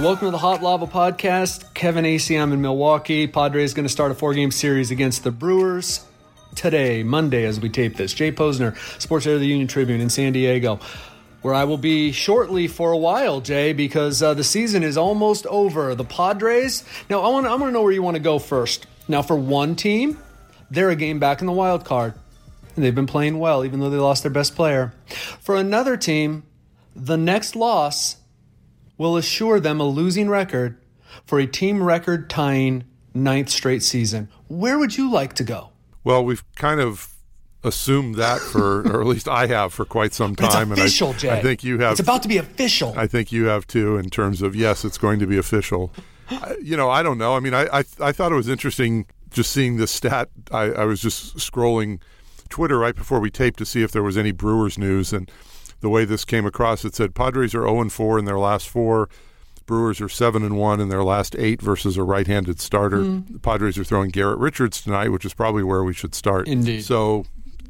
Welcome to the Hot Lava Podcast. Kevin Acee, I'm in Milwaukee. Padres going to start a four game series against the Brewers today, Monday, as we tape this. Jay Posner, sports editor of the Union Tribune in San Diego, where I will be shortly for a while, Jay, because uh, the season is almost over. The Padres. Now, I want to know where you want to go first. Now, for one team, they're a game back in the wild card, and they've been playing well, even though they lost their best player. For another team, the next loss will assure them a losing record for a team record tying ninth straight season. Where would you like to go? Well, we've kind of assumed that for, or at least I have for quite some time. It's official, and I, Jay. I think you have. It's about to be official. I think you have too, in terms of yes, it's going to be official. I, you know, I don't know. I mean, I, I I thought it was interesting just seeing this stat. I, I was just scrolling Twitter right before we taped to see if there was any Brewers news and the way this came across, it said Padres are 0 and 4 in their last four. Brewers are 7 and 1 in their last eight versus a right handed starter. Mm. The Padres are throwing Garrett Richards tonight, which is probably where we should start. Indeed. So,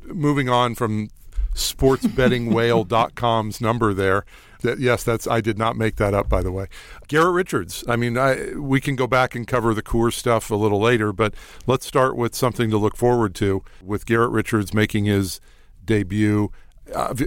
moving on from sportsbettingwhale.com's number there. That, yes, that's I did not make that up, by the way. Garrett Richards. I mean, I, we can go back and cover the Coors stuff a little later, but let's start with something to look forward to with Garrett Richards making his debut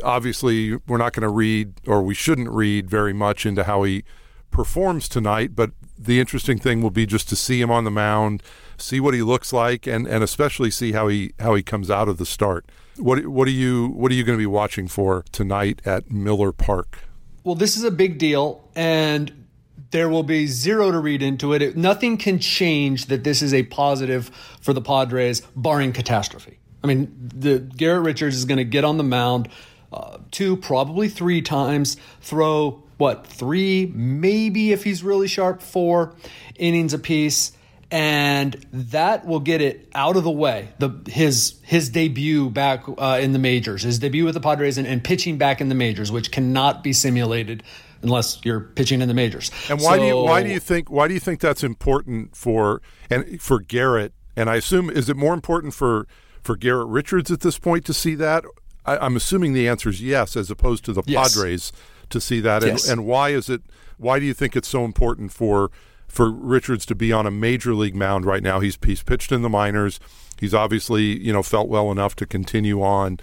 obviously we're not going to read or we shouldn't read very much into how he performs tonight but the interesting thing will be just to see him on the mound see what he looks like and, and especially see how he how he comes out of the start. What what are you what are you going to be watching for tonight at Miller Park? Well this is a big deal and there will be zero to read into it. it nothing can change that this is a positive for the Padres barring catastrophe I mean, the Garrett Richards is going to get on the mound uh, two, probably three times, throw what three, maybe if he's really sharp, four innings apiece, and that will get it out of the way. The his his debut back uh, in the majors, his debut with the Padres, and, and, pitching back in the majors, which cannot be simulated unless you're pitching in the majors. And why so, do you why do you think why do you think that's important for and for Garrett? And I assume is it more important for for Garrett Richards at this point to see that? I, am assuming the answer is yes, as opposed to the yes. Padres to see that. And, yes. and why is it? Why do you think it's so important for for Richards to be on a major league mound right now? He's he's pitched in the minors. He's obviously you know felt well enough to continue on.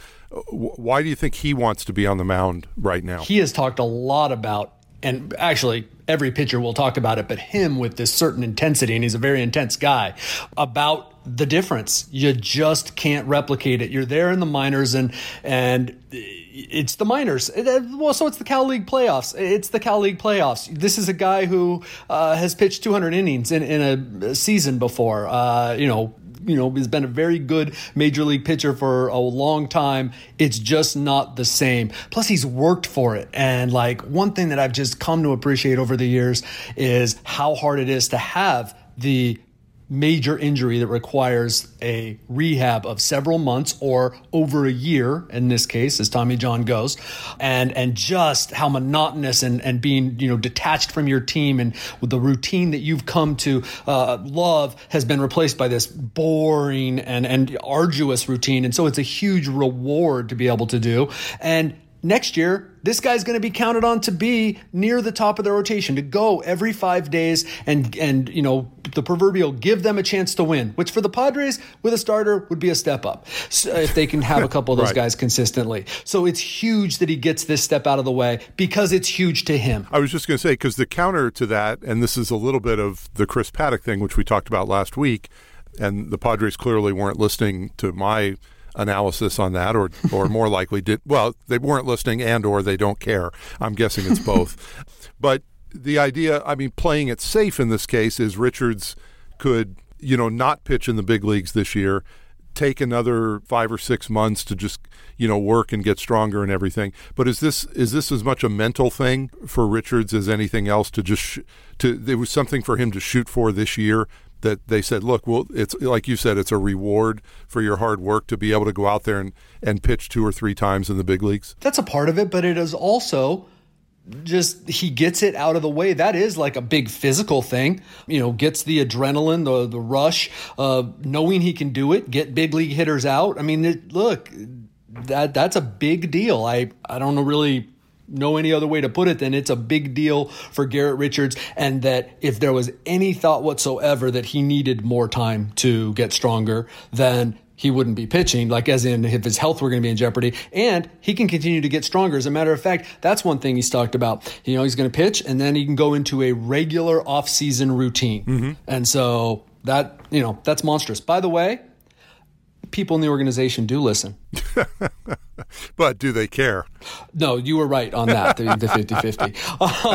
Why do you think he wants to be on the mound right now? He has talked a lot about, and actually every pitcher will talk about it, but him with this certain intensity, and he's a very intense guy, about the difference. You just can't replicate it. You're there in the minors and and it's the minors. Well, so it's the Cal League playoffs. It's the Cal League playoffs. This is a guy who uh, has pitched 200 innings in, in a season before. Uh, you know, you know, has been a very good major league pitcher for a long time. It's just not the same. Plus, he's worked for it. And like one thing that I've just come to appreciate over the years is how hard it is to have the major injury that requires a rehab of several months or over a year in this case as Tommy John goes and and just how monotonous and and being you know detached from your team and the routine that you've come to uh, love has been replaced by this boring and and arduous routine. And so it's a huge reward to be able to do. And next year, this guy's going to be counted on to be near the top of the rotation, to go every five days and, and, you know, the proverbial give them a chance to win, which for the Padres with a starter would be a step up so if they can have a couple of those right. guys consistently. So it's huge that he gets this step out of the way because it's huge to him. I was just going to say, because the counter to that, and this is a little bit of the Chris Paddack thing, which we talked about last week, and the Padres clearly weren't listening to my analysis on that, or or more likely did well they weren't listening and or they don't care. I'm guessing it's both. but the idea, I mean, playing it safe in this case is Richards could you know not pitch in the big leagues this year, take another five or six months to just you know work and get stronger and everything. But is this is this as much a mental thing for Richards as anything else to just sh- to there was something for him to shoot for this year that they said, look, well, it's like you said, it's a reward for your hard work to be able to go out there and, and pitch two or three times in the big leagues? That's a part of it, but it is also just he gets it out of the way. That is like a big physical thing, you know, gets the adrenaline, the the rush, uh, knowing he can do it, get big league hitters out. I mean, it, look, that that's a big deal. I I don't know really know any other way to put it than it's a big deal for Garrett Richards, and that if there was any thought whatsoever that he needed more time to get stronger, then he wouldn't be pitching, like as in if his health were going to be in jeopardy, and he can continue to get stronger. As a matter of fact, that's one thing he's talked about. You know, he's going to pitch, and then he can go into a regular off-season routine, mm-hmm. and so that you know that's monstrous. By the way, people in the organization do listen. but do they care? No, you were right on that, the, the 50-50.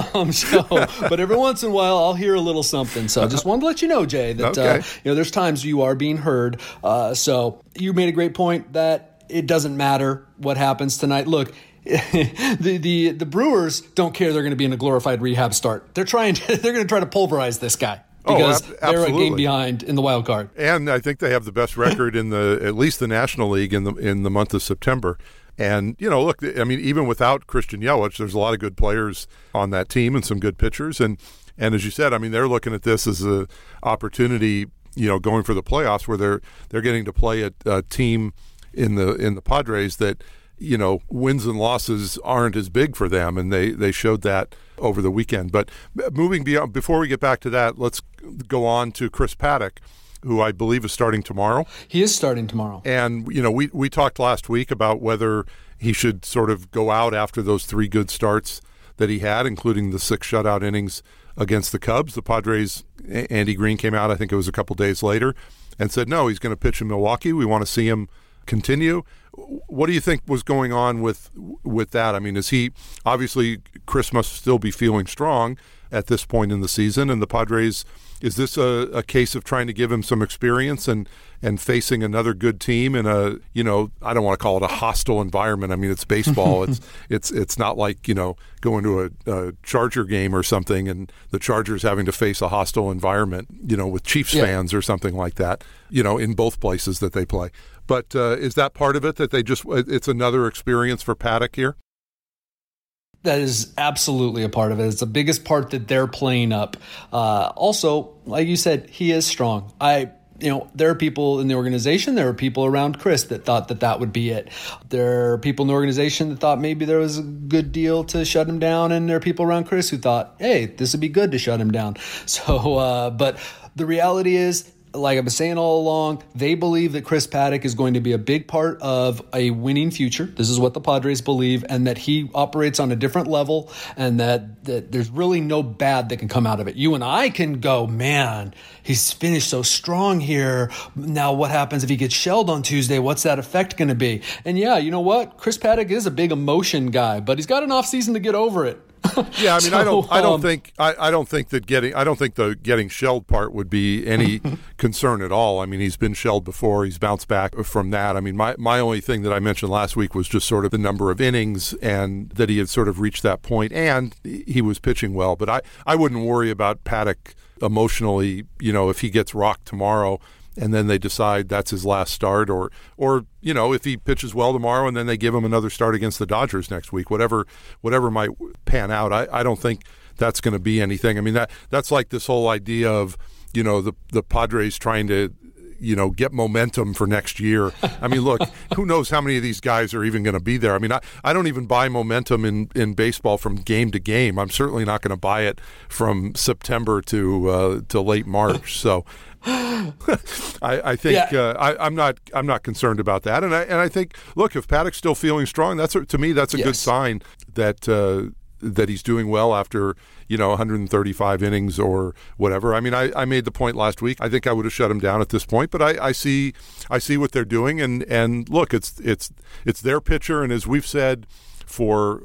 Um, so, but every once in a while, I'll hear a little something. So I just wanted to let you know, Jay, that uh, okay. uh, you know there's times you are being heard. Uh, so you made a great point that it doesn't matter what happens tonight. Look, the, the the Brewers don't care they're going to be in a glorified rehab start. They're trying to, they're going to try to pulverize this guy. Because oh, ab- they're a game behind in the wild card. And I think they have the best record in the at least the National League in the in the month of September. And you know, look, I mean, even without Christian Yelich, there's a lot of good players on that team and some good pitchers. And and as you said, I mean, they're looking at this as a opportunity, you know, going for the playoffs where they're they're getting to play a, a team in the in the Padres that you know wins and losses aren't as big for them, and they they showed that over the weekend. But uh, moving beyond, before we get back to that, let's go on to Chris Paddack who I believe is starting tomorrow. He is starting tomorrow. And, you know, we, we talked last week about whether he should sort of go out after those three good starts that he had, including the six shutout innings against the Cubs. The Padres, Andy Green came out, I think it was a couple days later, and said, no, he's going to pitch in Milwaukee. We want to see him continue. What do you think was going on with with that? I mean, is he obviously Chris must still be feeling strong at this point in the season, and the Padres is this a, a case of trying to give him some experience and and facing another good team in a you know I don't want to call it a hostile environment. I mean it's baseball. it's it's it's not like you know going to a, a, Charger game or something and the Chargers having to face a hostile environment. You know with Chiefs yeah. fans or something like that. You know in both places that they play. But uh, is that part of it that they just it's another experience for Paddack here? That is absolutely a part of it. It's the biggest part that they're playing up. Uh, also, like you said, he is strong. I you know, there are people in the organization, there are people around Chris that thought that that would be it. There are people in the organization that thought maybe there was a good deal to shut him down, and there are people around Chris who thought, hey, this would be good to shut him down. So, uh, but the reality is, like I've been saying all along, they believe that Chris Paddack is going to be a big part of a winning future. This is what the Padres believe, and that he operates on a different level, and that, that there's really no bad that can come out of it. You and I can go, man, he's finished so strong here. Now, what happens if he gets shelled on Tuesday? What's that effect going to be? And yeah, you know what? Chris Paddack is a big emotion guy, but he's got an off season to get over it. yeah, I mean, so, I don't, I don't um, think, I, I don't think that getting, I don't think the getting shelled part would be any concern at all. I mean, he's been shelled before; he's bounced back from that. I mean, my my only thing that I mentioned last week was just sort of the number of innings and that he had sort of reached that point, and he was pitching well. But I, I wouldn't worry about Paddack emotionally. You know, if he gets rocked tomorrow and then they decide that's his last start or or you know if he pitches well tomorrow and then they give him another start against the Dodgers next week whatever whatever might pan out. I, I don't think that's going to be anything. I mean that that's like this whole idea of you know the the Padres trying to you know get momentum for next year. I mean, look, who knows how many of these guys are even going to be there? I mean, I, I don't even buy momentum in, in baseball from game to game. I'm certainly not going to buy it from September to uh, to late March. So I, I, think yeah. uh, I, am not I'm not concerned about that, and I and I think look if Paddack's still feeling strong, that's a, to me that's a yes. good sign that uh, that he's doing well after you know 135 innings or whatever. I mean, I, I made the point last week. I think I would have shut him down at this point, but I, I see I see what they're doing, and and look, it's it's it's their pitcher, and as we've said for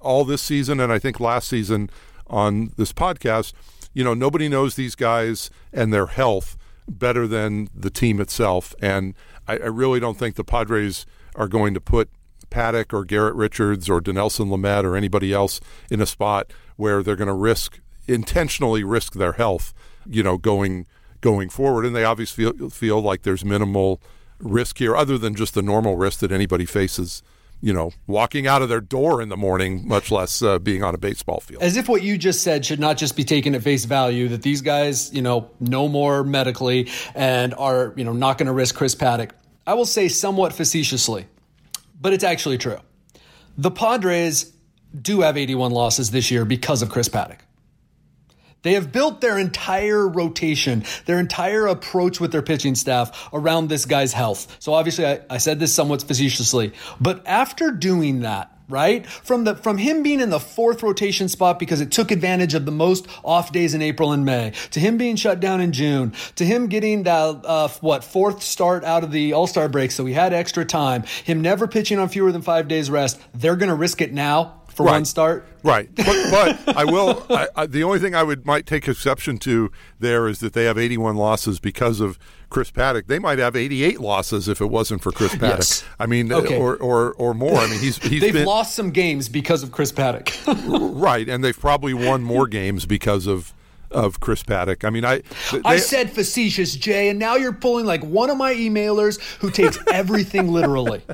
all this season, and I think last season on this podcast you know, nobody knows these guys and their health better than the team itself. And I, I really don't think the Padres are going to put Paddack or Garrett Richards or Dinelson Lamet or anybody else in a spot where they're going to risk intentionally risk their health, you know, going going forward. And they obviously feel, feel like there's minimal risk here, other than just the normal risk that anybody faces you know, walking out of their door in the morning, much less uh, being on a baseball field. As if what you just said should not just be taken at face value, that these guys, you know, know more medically and are, you know, not going to risk Chris Paddack. I will say somewhat facetiously, but it's actually true. The Padres do have 81 losses this year because of Chris Paddack. They have built their entire rotation, their entire approach with their pitching staff around this guy's health. So obviously, I, I said this somewhat facetiously, but after doing that, right? From the from him being in the fourth rotation spot because it took advantage of the most off days in April and May, to him being shut down in June, to him getting that uh, what fourth start out of the All Star break, so he had extra time. Him never pitching on fewer than five days rest. They're going to risk it now for Right. one start. Right, but, but I will. I, I, the only thing I would might take exception to there is that they have 81 losses because of Chris Paddack. They might have 88 losses if it wasn't for Chris Paddack. Yes. I mean, uh, Okay. or, or or more. I mean, he's he's They've been lost some games because of Chris Paddack. right, and they've probably won more games because of of Chris Paddack. I mean, I they, I said facetious, Jay, and now you're pulling like one of my emailers who takes everything literally.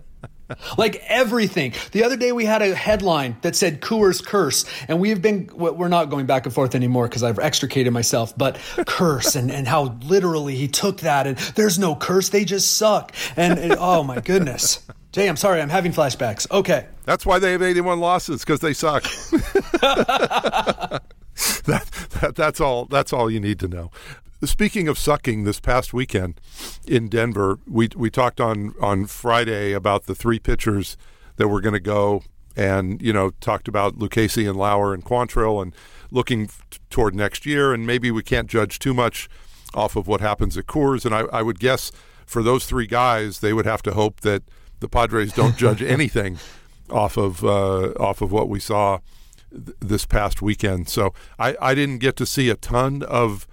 Like everything. The other day we had a headline that said Coors curse, and we have been, we're not going back and forth anymore because I've extricated myself, but curse and, and how literally he took that and there's no curse, they just suck. And, and oh my goodness. Jay, I'm sorry, I'm having flashbacks. Okay. That's why they have 81 losses because they suck. that, that, that's all. That's all you need to know. Speaking of sucking, this past weekend in Denver, we we talked on on Friday about the three pitchers that were going to go, and you know talked about Lucchesi and Lauer and Quantrill, and looking toward next year, and maybe we can't judge too much off of what happens at Coors, and I, I would guess for those three guys, they would have to hope that the Padres don't judge anything off of uh, off of what we saw th- this past weekend. So I, I didn't get to see a ton of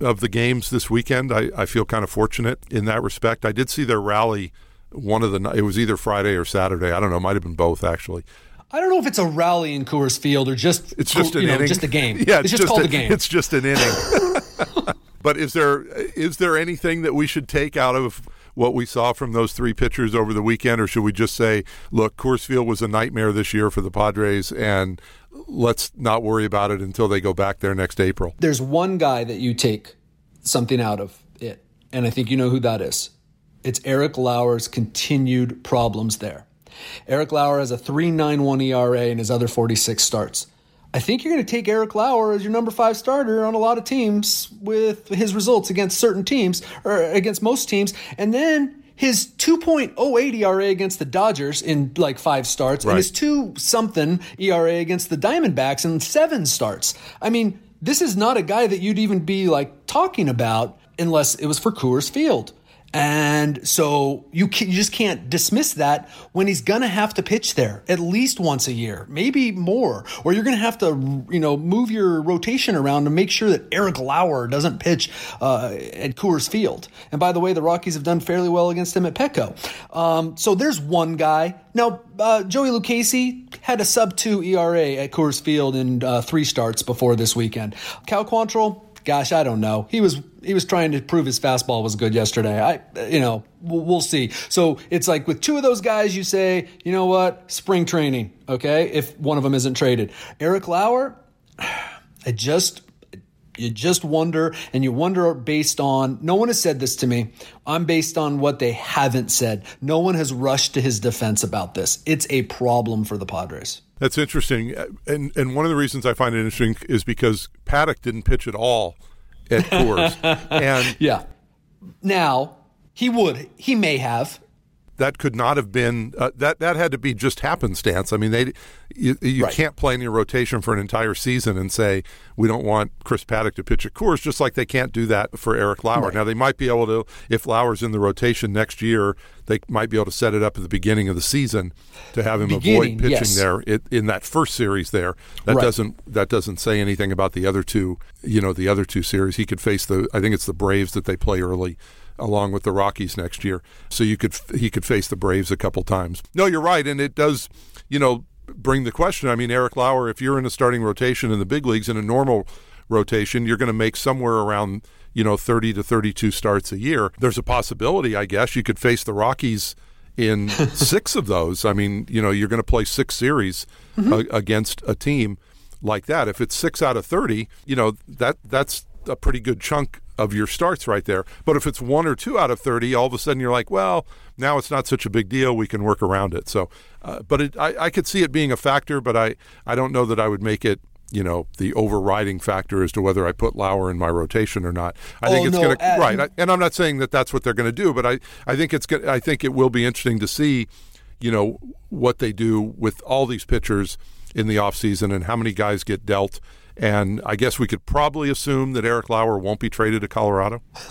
of the games this weekend. I, I feel kind of fortunate in that respect. I did see their rally one of the it was either Friday or Saturday. I don't know. It might have been both actually. I don't know if it's a rally in Coors Field or just It's just an know, inning. just a game. Yeah, it's, just, called a, a game. It's just an inning. but is there is there anything that we should take out of what we saw from those three pitchers over the weekend, or should we just say, look, Coors Field was a nightmare this year for the Padres, and let's not worry about it until they go back there next April? There's one guy that you take something out of it, and I think you know who that is. It's Eric Lauer's continued problems there. Eric Lauer has a 3.91 ERA in his other 46 starts. I think you're going to take Eric Lauer as your number five starter on a lot of teams with his results against certain teams or against most teams, and then his 2.08 ERA against the Dodgers in like five starts, Right. and his two something ERA against the Diamondbacks in seven starts. I mean, this is not a guy that you'd even be like talking about unless it was for Coors Field. And so you, can, you just can't dismiss that when he's going to have to pitch there at least once a year, maybe more, or you're going to have to, you know, move your rotation around to make sure that Eric Lauer doesn't pitch uh, at Coors Field. And by the way, the Rockies have done fairly well against him at Petco. Um, so there's one guy. Now, uh, Joey Lucchesi had a sub two ERA at Coors Field in uh, three starts before this weekend. Cal Quantrill, gosh, I don't know. He was he was trying to prove his fastball was good yesterday. I you know we'll, see. So it's like with two of those guys, you say you know what spring training, okay? If one of them isn't traded, Eric Lauer, I just you just wonder and you wonder based on no one has said this to me i'm based on what they haven't said no one has rushed to his defense about this it's a problem for the padres That's interesting, and and one of the reasons I find it interesting is because Paddack didn't pitch at all at Coors, and yeah. Now he would he may have that could not have been uh, that that had to be just happenstance. I mean, they you, you Right. can't play in your rotation for an entire season and say we don't want Chris Paddack to pitch at Coors, just like they can't do that for Eric Lauer. Right. Now they might be able to if Lauer's in the rotation next year, they might be able to set it up at the beginning of the season to have him Beginning, avoid pitching yes. there it, in that first series. There that Right. doesn't that doesn't say anything about the other two. You know, the other two series he could face the I think it's the Braves that they play early along with the Rockies next year. So you could he could face the Braves a couple times. No, you're right, and it does, you know, bring the question. I mean, Eric Lauer, if you're in a starting rotation in the big leagues in a normal rotation, you're going to make somewhere around you know 30 to 32 starts a year. There's a possibility, I guess, you could face the Rockies in six of those. I mean, you know, you're going to play six series uh, against a team like that. If it's six out of 30, you know, that that's a pretty good chunk of your starts right there. But if it's one or two out of 30, all of a sudden you're like, well, now it's not such a big deal. We can work around it. So, uh, but it, I, I could see it being a factor, but I, I don't know that I would make it you know the overriding factor as to whether I put Lauer in my rotation or not. I oh, think it's no, going to uh, right, and I'm not saying that that's what they're going to do, but I I think it's going I think it will be interesting to see, you know, what they do with all these pitchers in the offseason and how many guys get dealt and I guess we could probably assume that Eric Lauer won't be traded to Colorado.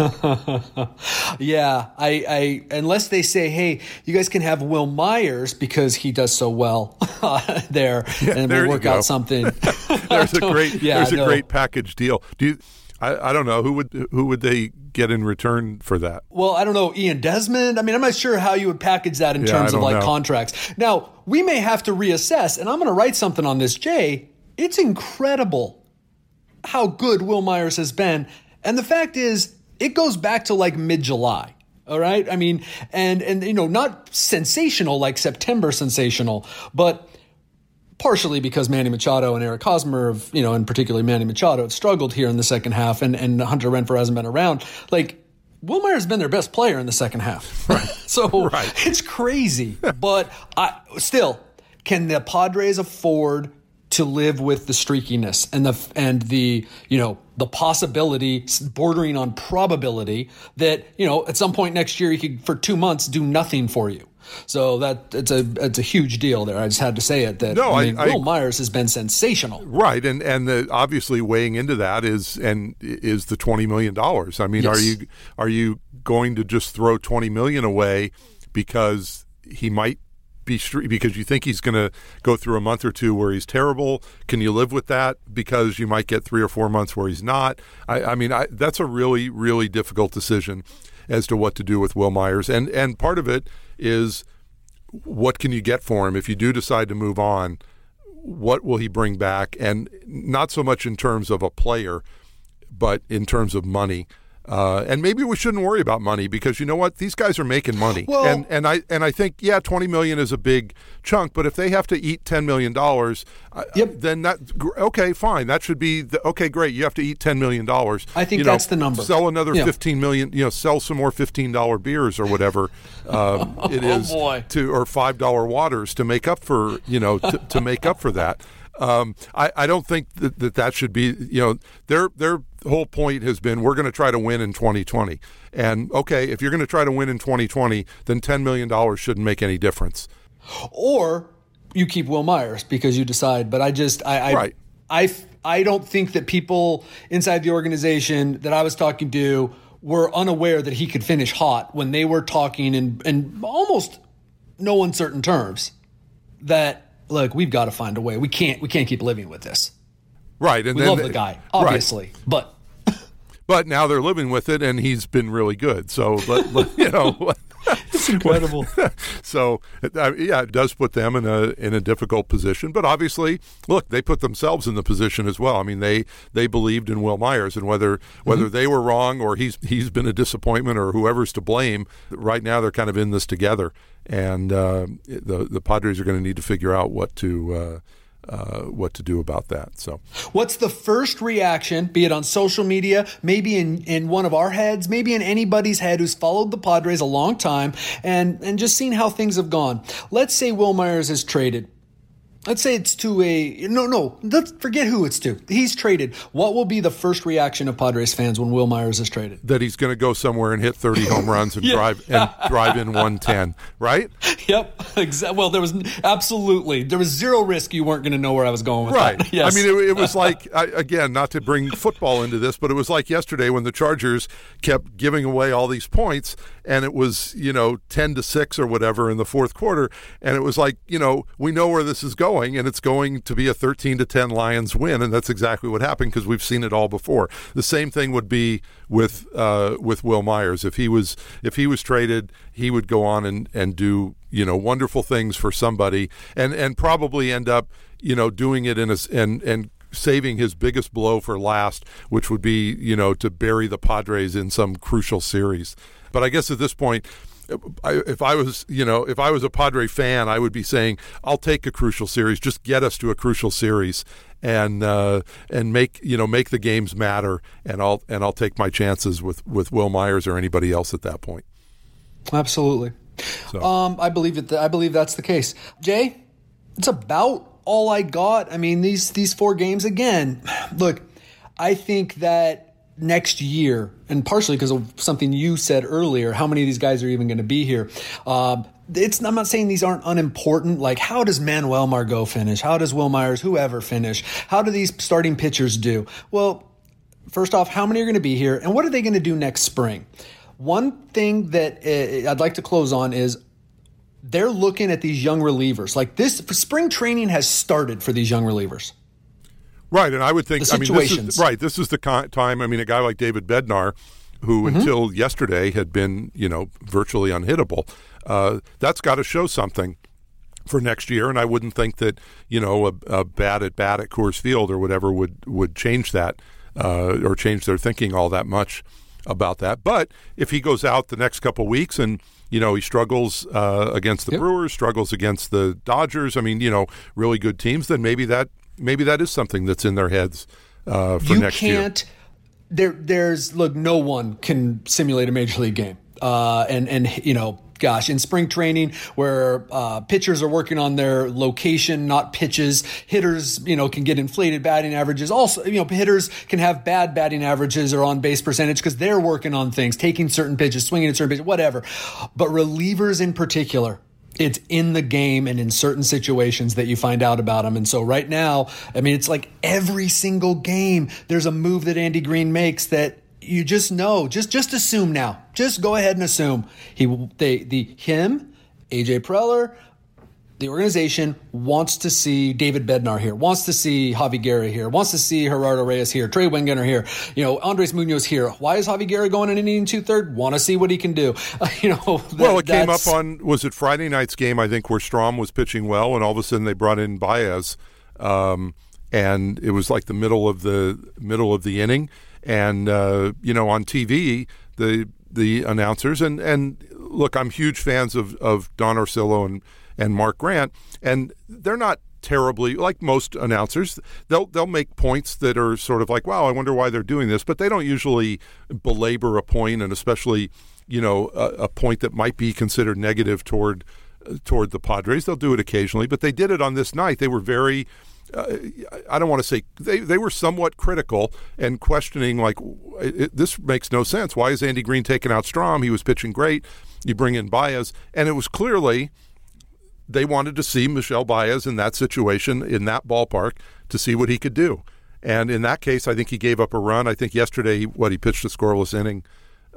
yeah, I, I, unless they say, "Hey, you guys can have Wil Myers because he does so well there, yeah, and there we'll work out something." there's a great, yeah, there's a great package deal. Do you? I, I don't know who would who would they get in return for that. Well, I don't know Ian Desmond. I mean, I'm not sure how you would package that in yeah, terms of like know. contracts. Now we may have to reassess, and I'm going to write something on this, Jay. It's incredible how good Wil Myers has been. And the fact is, it goes back to like mid July. All right. I mean, and, and, you know, not sensational like September sensational, but partially because Manny Machado and Eric Hosmer have, you know, and particularly Manny Machado have struggled here in the second half and, and Hunter Renfroe hasn't been around. Like, Wil Myers has been their best player in the second half. Right. so right. it's crazy. but I still, can the Padres afford to live with the streakiness and the and the you know the possibility bordering on probability that you know at some point next year he could for two months do nothing for you. So that it's a it's a huge deal there. I just had to say it that no, I mean, I, Wil Myers has been sensational, right? And and the, obviously weighing into that is and is the twenty million dollars. I mean, yes. are you are you going to just throw twenty million away because he might be because you think he's going to go through a month or two where he's terrible? Can you live with that because you might get three or four months where he's not? I, I mean, I, that's a really, really difficult decision as to what to do with Wil Myers, and and part of it is what can you get for him if you do decide to move on? What will he bring back? And not so much in terms of a player, but in terms of money. Uh, and maybe we shouldn't worry about money because you know what? These guys are making money. Well, and and I and I think yeah 20 million is a big chunk but if they have to eat 10 million dollars yep. uh, then that okay fine. That should be the, okay great. You have to eat 10 million dollars. I think you that's the number. sell another yeah. 15 million you know sell some more 15 dollar beers or whatever um, it is oh to or five dollar waters to make up for you know to, to make up for that um, I, I, don't think that, that that should be, you know, their their whole point has been we're going to try to win in 2020. And okay, if you're going to try to win in 2020, then $10 million shouldn't make any difference. Or you keep Wil Myers because you decide. But I just, I, I, right. I, I don't think that people inside the organization that I was talking to were unaware that he could finish hot when they were talking in, in almost no uncertain terms that look, we've got to find a way. We can't we can't keep living with this. Right, and we then, love the guy, obviously, right. but but now they're living with it, and he's been really good. So let, let, you know. it's incredible. so uh, yeah, it does put them in a in a difficult position. But obviously, look, they put themselves in the position as well. I mean, they they believed in Wil Myers, and whether whether mm-hmm. they were wrong or he's he's been a disappointment or whoever's to blame, right now they're kind of in this together, and uh, the the Padres are going to need to figure out what to. Uh, uh, what to do about that. So, what's the first reaction, be it on social media, maybe in, in one of our heads, maybe in anybody's head who's followed the Padres a long time and, and just seen how things have gone? Let's say Wil Myers is traded. Let's say it's to a no, no. Let's forget who it's to. He's traded. What will be the first reaction of Padres fans when Wil Myers is traded? That he's going to go somewhere and hit thirty home runs and yeah. drive and drive in one ten, right? Yep. Exactly. Well, there was absolutely there was zero risk you weren't going to know where I was going with right. that. Yes. I mean, it, it was like I, again, not to bring football into this, but it was like yesterday when the Chargers kept giving away all these points, and it was you know ten to six or whatever in the fourth quarter, and it was like you know we know where this is going and it's going to be a 13 to 10 Lions win, and that's exactly what happened because we've seen it all before. The same thing would be with uh, with Wil Myers. If he was if he was traded, he would go on and, and do you know wonderful things for somebody, and and probably end up you know doing it in a and and saving his biggest blow for last, which would be you know to bury the Padres in some crucial series. But I guess at this point I, if I was, you know, if I was a Padre fan, I would be saying, "I'll take a crucial series. Just get us to a crucial series, and uh, and make you know make the games matter, and I'll and I'll take my chances with with Wil Myers or anybody else at that point." Absolutely. So. Um, I believe it. I believe that's the case. Jay, it's about all I got. I mean, these these four games again. Look, I think that next year, and partially because of something you said earlier, how many of these guys are even going to be here? Um, it's I'm not saying these aren't unimportant. Like, how does Manuel Margot finish? How does Wil Myers, whoever, finish? How do these starting pitchers do? Well, first off, how many are going to be here, and what are they going to do next spring? One thing that uh, I'd like to close on is they're looking at these young relievers. Like this, spring training has started for these young relievers. Right, and I would think, I mean, this is, right, this is the time. I mean, a guy like David Bednar, who mm-hmm. until yesterday had been, you know, virtually unhittable, uh, that's got to show something for next year. And I wouldn't think that, you know, a, a bat at bat at Coors Field or whatever would would change that uh, or change their thinking all that much about that. But if he goes out the next couple weeks and you know he struggles uh, against the yep. Brewers, struggles against the Dodgers. I mean, you know, really good teams. Then maybe that maybe that is something that's in their heads uh, for you next can't, year. There, there's look. No one can simulate a major league game, uh, and and you know gosh, in spring training where uh, pitchers are working on their location, not pitches. Hitters, you know, can get inflated batting averages. Also, you know, hitters can have bad batting averages or on base percentage because they're working on things, taking certain pitches, swinging at certain pitches, whatever. But relievers in particular, it's in the game and in certain situations that you find out about him. And so right now, I mean, it's like every single game, there's a move that Andy Green makes that you just know. Just just assume now. Just go ahead and assume he they the him, AJ Preller, the organization wants to see David Bednar here, wants to see Javi Guerra here, wants to see Gerardo Reyes here, Trey Wingenter here, you know, Andres Munoz here. Why is Javi Guerra going in an inning two third? Want to see what he can do. Uh, you know, that, well, it came up on was it Friday night's game? I think where Strahm was pitching well, and all of a sudden they brought in Baez, um, and it was like the middle of the middle of the inning, and uh, you know, on TV the the announcers and and look, I'm huge fans of of Don Orsillo and and Mark Grant, and they're not terribly like most announcers. They'll they'll make points that are sort of like, wow, I wonder why they're doing this, but they don't usually belabor a point, and especially you know a, a point that might be considered negative toward toward the Padres. They'll do it occasionally, but they did it on this night. They were very. Uh, I don't want to say they, they were somewhat critical and questioning like it, this makes no sense. Why is Andy Green taking out Strahm? He was pitching great. You bring in Baez, and it was clearly they wanted to see Michel Baez in that situation, in that ballpark, to see what he could do. And in that case, I think he gave up a run. I think yesterday, what he pitched a scoreless inning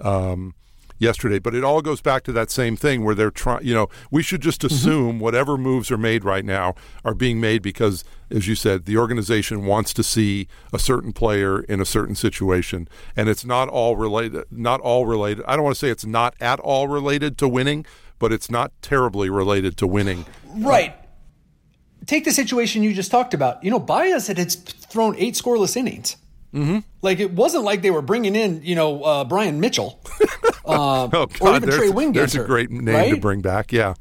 um, yesterday. But it all goes back to that same thing where they're trying. You know, we should just mm-hmm. assume mm-hmm. whatever moves are made right now are being made because, as you said, the organization wants to see a certain player in a certain situation, and it's not all related. Not all related. I don't want to say it's not at all related to winning, but it's not terribly related to winning. Right. Take the situation you just talked about. You know, Baez had thrown eight scoreless innings. Mm-hmm. Like it wasn't like they were bringing in, you know, uh, Bryan Mitchell uh, oh, God, or even Trey Wingenter. There's a great name right? to bring back. Yeah,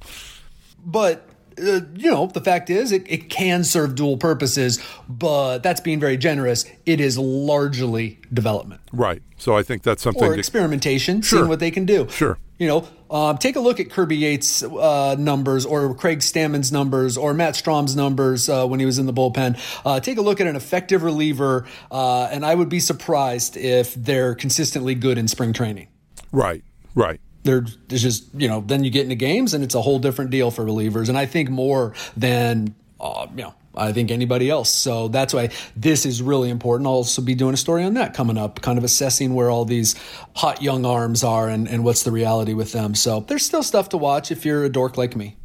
but uh, you know, the fact is, it, it can serve dual purposes, but that's being very generous. It is largely development. Right. So I think that's something. Or to, experimentation, sure. seeing what they can do. Sure. You know, um, take a look at Kirby Yates' uh, numbers or Craig Stammen's numbers or Matt Strahm's numbers uh, when he was in the bullpen. Uh, take a look at an effective reliever, uh, and I would be surprised if they're consistently good in spring training. Right. Right there's just you know then you get into games and it's a whole different deal for relievers and i think more than uh, you know I think anybody else. So that's why this is really important. I'll also be doing a story on that coming up, kind of assessing where all these hot young arms are and, and what's the reality with them. So there's still stuff to watch if you're a dork like me.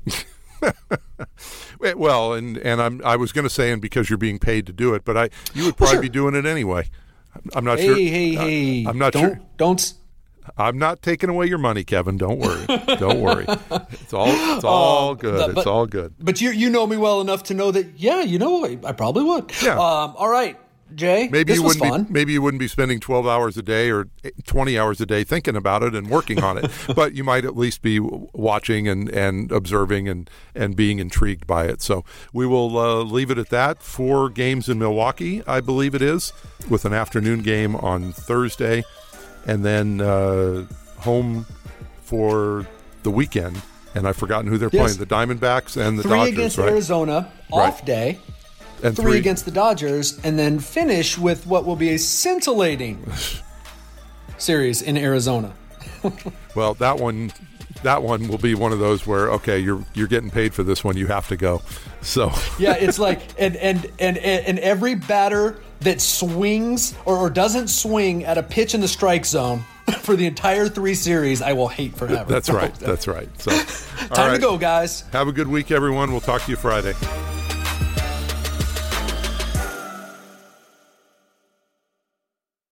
well, and and I'm I was going to say, and because you're being paid to do it, but I you would probably well, sure. be doing it anyway. I'm not hey, sure. Hey, hey, hey! I'm not don't, sure. Don't I'm not taking away your money, Kevin. Don't worry. Don't worry. It's all it's all um, good. But, it's all good. But you you know me well enough to know that yeah, you know I, I probably would. Yeah. Um, all right. Jay. Maybe this you wouldn't fun. be maybe you wouldn't be spending 12 hours a day or 20 hours a day thinking about it and working on it, but you might at least be watching and, and observing and, and being intrigued by it. So we will uh, leave it at that. Four games in Milwaukee, I believe it is, with an afternoon game on Thursday, and then uh, home for the weekend. And I've forgotten who they're Yes. playing: the Diamondbacks and the Three Dodgers, against right? Arizona, Right. off day. and Three, against the Dodgers, and then finish with what will be a scintillating series in Arizona. Well, that one, that one will be one of those where okay, you're you're getting paid for this one, you have to go. So Yeah, it's like and and and and every batter that swings or, or doesn't swing at a pitch in the strike zone for the entire three series, I will hate forever. that's right, that's right. So, Time right. to go, guys. Have a good week, everyone. We'll talk to you Friday.